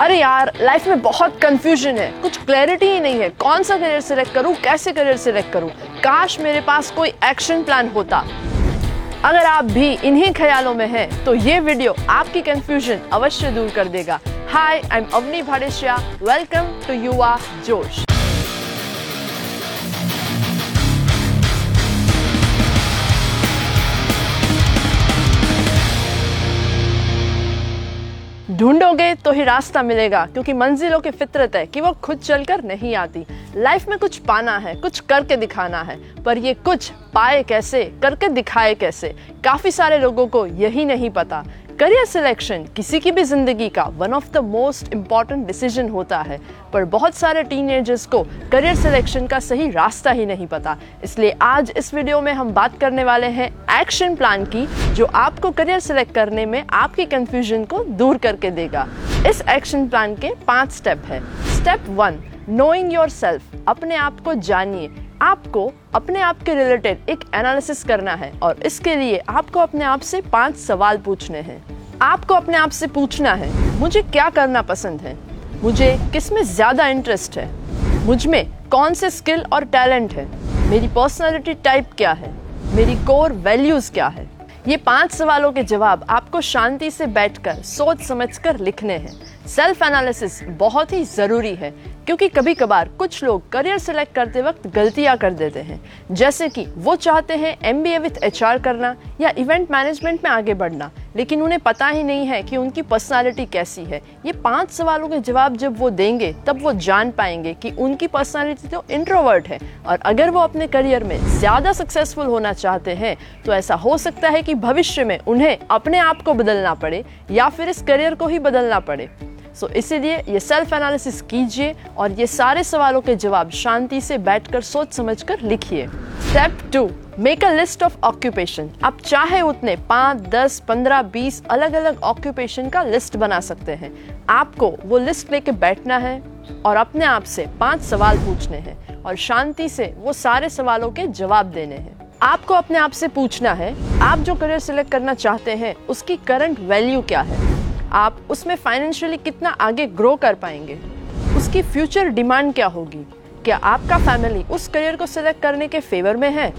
अरे यार लाइफ में बहुत कंफ्यूजन है। कुछ क्लैरिटी ही नहीं है। कौन सा करियर सिलेक्ट करूँ? कैसे करियर सिलेक्ट करूँ? काश मेरे पास कोई एक्शन प्लान होता। अगर आप भी इन्हीं ख्यालों में हैं तो ये वीडियो आपकी कंफ्यूजन अवश्य दूर कर देगा। Hi I am Avni Bhadeshiya welcome to Yuva Josh ढूंढोगे तो ही रास्ता मिलेगा, क्योंकि मंजिलों की फितरत है कि वो खुद चलकर नहीं आती। लाइफ में कुछ पाना है, कुछ करके दिखाना है, पर ये कुछ पाए कैसे, करके दिखाए कैसे? काफ़ी सारे लोगों को यही नहीं पता। करियर सिलेक्शन किसी की भी ज़िंदगी का one of the most important decision होता है, पर बहुत सारे टीनेजर्स को करियर सिलेक्शन का सही रास्ता ही नहीं पता। इसलिए आज इस वीडियो में हम बात करने वाले हैं एक्शन प्लान की, जो आपको करियर सिलेक्ट करने में आपकी कंफ्यूजन को दूर करके देगा। इस एक्शन प्लान के पाँच स्टेप है। Step one knowing yourself अपने आप को जानिए। आपको अपने आप के रिलेटेड एक एनालिसिस करना है और इसके लिए आपको अपने आप से पाँच सवाल पूछने हैं। आपको अपने आप से पूछना है, मुझे क्या करना पसंद है? मुझे किसमें ज़्यादा इंटरेस्ट है? मुझमें कौन से स्किल और टैलेंट है? मेरी पर्सनालिटी टाइप क्या है? मेरी कोर वैल्यूज़ क्या है? ये पाँच सवालों के जवाब आपको शांति से बैठकर, सोच समझकर लिखने हैं। सेल्फ एनालिसिस बहुत ही ज़रूरी है, क्योंकि कभी कभार कुछ लोग करियर सेलेक्ट करते वक्त गलतियाँ कर देते हैं। जैसे कि वो चाहते हैं M B A with H R करना या इवेंट मैनेजमेंट में आगे बढ़ना। लेकिन उन्हें पता ही नहीं है कि उनकी पर्सनालिटी कैसी है। ये पाँच सवालों के जवाब जब वो देंगे, तब वो जान पाएँगे कि उनकी पर्सनालिटी तो इंट्रोवर्ट है। और अगर वो अपने करियर में ज़्यादा सक्सेसफुल होना चाहते हैं तो ऐसा हो सकता है कि भविष्य में उन्हें अपने आप को बदलना पड़े या फिर इस करियर को ही बदलना पड़े। सो इसीलिए ये सेल्फ एनालिसिस कीजिए और ये सारे सवालों के जवाब शांति से बैठकर सोच समझकर लिखिए। Step two make a list of occupation आप चाहे उतने पाँच, दस, पंद्रह, बीस अलग अलग ऑक्यूपेशन का लिस्ट बना सकते हैं। आपको वो लिस्ट लेके बैठना है और अपने आप से पाँच सवाल पूछने हैं और शांति से वो सारे सवालों के जवाब देने हैं। आपको अपने आप से पूछना है, आप जो करियर सिलेक्ट करना चाहते हैं, उसकी करंट वैल्यू क्या है? आप उसमें फाइनेंशियली कितना आगे ग्रो कर पाएँगे? उसकी फ्यूचर डिमांड क्या होगी? क्या आपका फैमिली उस करियर को सिलेक्ट करने के फेवर में है?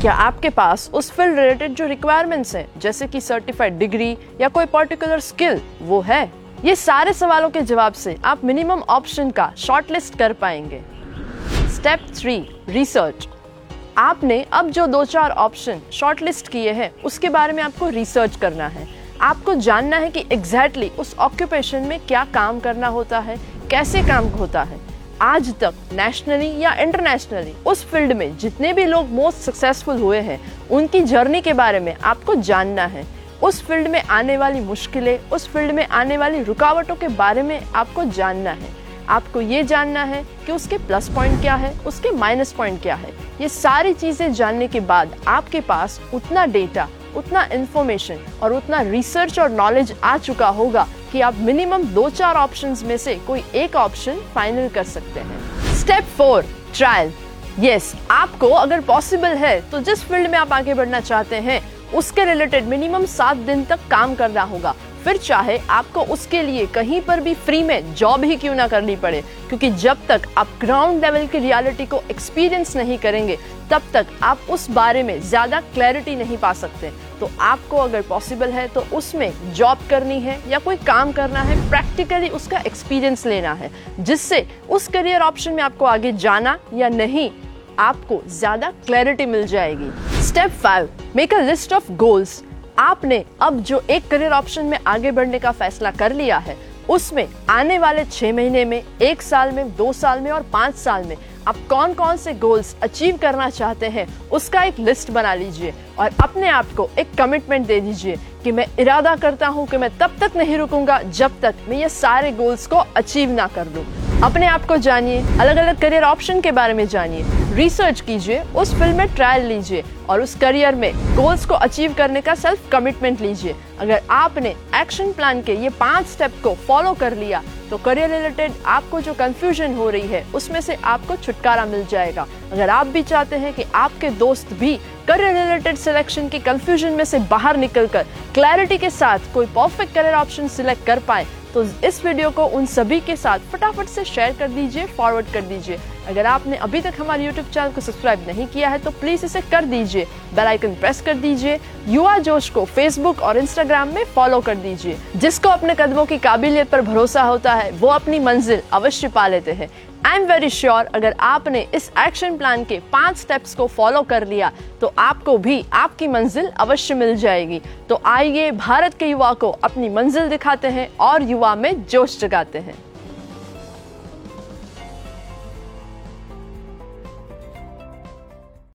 क्या आपके पास उस फ़ील्ड रिलेटेड जो रिक्वायरमेंट्स हैं, जैसे कि सर्टिफाइड डिग्री या कोई पर्टिकुलर स्किल वो है? ये सारे सवालों के जवाब से आप मिनिमम ऑप्शन का शॉर्टलिस्ट कर पाएँगे। स्टेप थ्री रिसर्च आपने अब जो दो चार ऑप्शन शॉर्टलिस्ट किए हैं, उसके बारे में आपको रिसर्च करना है। आपको जानना है कि एग्जैक्टली exactly उस ऑक्यूपेशन में क्या काम करना होता है, कैसे काम होता है। आज तक नेशनली या इंटरनेशनली उस फ़ील्ड में जितने भी लोग मोस्ट सक्सेसफुल हुए हैं, उनकी जर्नी के बारे में आपको जानना है। उस फ़ील्ड में आने वाली मुश्किलें, उस फ़ील्ड में आने वाली रुकावटों के बारे में आपको जानना है। आपको ये जानना है कि उसके प्लस पॉइंट क्या है, उसके माइनस पॉइंट क्या है। ये सारी चीज़ें जानने के बाद आपके पास उतना डेटा उतना इन्फॉर्मेशन और उतना रिसर्च और नॉलेज आ चुका होगा कि आप मिनिमम दो चार ऑप्शंस में से कोई एक ऑप्शन फाइनल कर सकते हैं। स्टेप फोर ट्रायल यस आपको अगर पॉसिबल है तो जिस फ़ील्ड में आप आगे बढ़ना चाहते हैं, उसके रिलेटेड मिनिमम सात दिन तक काम करना होगा। फिर चाहे आपको उसके लिए कहीं पर भी फ्री में जॉब ही क्यों ना करनी पड़े, क्योंकि जब तक आप ग्राउंड लेवल की रियलिटी को एक्सपीरियंस नहीं करेंगे, तब तक आप उस बारे में ज़्यादा क्लैरिटी नहीं पा सकते। तो आपको अगर पॉसिबल है तो उसमें जॉब करनी है या कोई काम करना है प्रैक्टिकली उसका एक्सपीरियंस लेना है, जिससे उस करियर ऑप्शन में आपको आगे जाना या नहीं, आपको ज़्यादा क्लैरिटी मिल जाएगी। Step five make a list of goals आपने अब जो एक करियर ऑप्शन में आगे बढ़ने का फैसला कर लिया है, उसमें आने वाले छह महीने में, एक साल में, दो साल में और पाँच साल में आप कौन कौन से गोल्स अचीव करना चाहते हैं, उसका एक लिस्ट बना लीजिए और अपने आप को एक कमिटमेंट दे दीजिए कि मैं इरादा करता हूँ कि मैं तब तक नहीं रुकूँगा जब तक मैं ये सारे गोल्स को अचीव ना कर लूँ अपने आप को जानिए अलग अलग करियर ऑप्शन के बारे में जानिए। रिसर्च कीजिए, उस फ़ील्ड में ट्रायल लीजिए और उस करियर में गोल्स को अचीव करने का सेल्फ कमिटमेंट लीजिए। अगर आपने एक्शन प्लान के ये पाँच स्टेप को फॉलो कर लिया तो करियर रिलेटेड आपको जो कंफ्यूजन हो रही है, उसमें से आपको छुटकारा मिल जाएगा। अगर आप भी चाहते हैं कि आपके दोस्त भी करियर रिलेटेड सिलेक्शन की कंफ्यूजन में से बाहर निकलकर क्लैरिटी के साथ कोई परफेक्ट करियर ऑप्शन सिलेक्ट कर पाए तो इस वीडियो को उन सभी के साथ फटाफट से शेयर कर दीजिए फॉरवर्ड कर दीजिए। अगर आपने अभी तक हमारे यूट्यूब चैनल को सब्सक्राइब नहीं किया है तो प्लीज़ इसे कर दीजिए। बेल आइकन प्रेस कर दीजिए। युवा जोश को फेसबुक और इंस्टाग्राम में फॉलो कर दीजिए। जिसको अपने कदमों की काबिलियत पर भरोसा होता है, वो अपनी मंजिल अवश्य पा लेते हैं। आई एम वेरी श्योर अगर आपने इस एक्शन प्लान के पाँच स्टेप्स को फॉलो कर लिया तो आपको भी आपकी मंजिल अवश्य मिल जाएगी। तो आइए भारत के युवा को अपनी मंजिल दिखाते हैं और युवा में जोश जगाते हैं।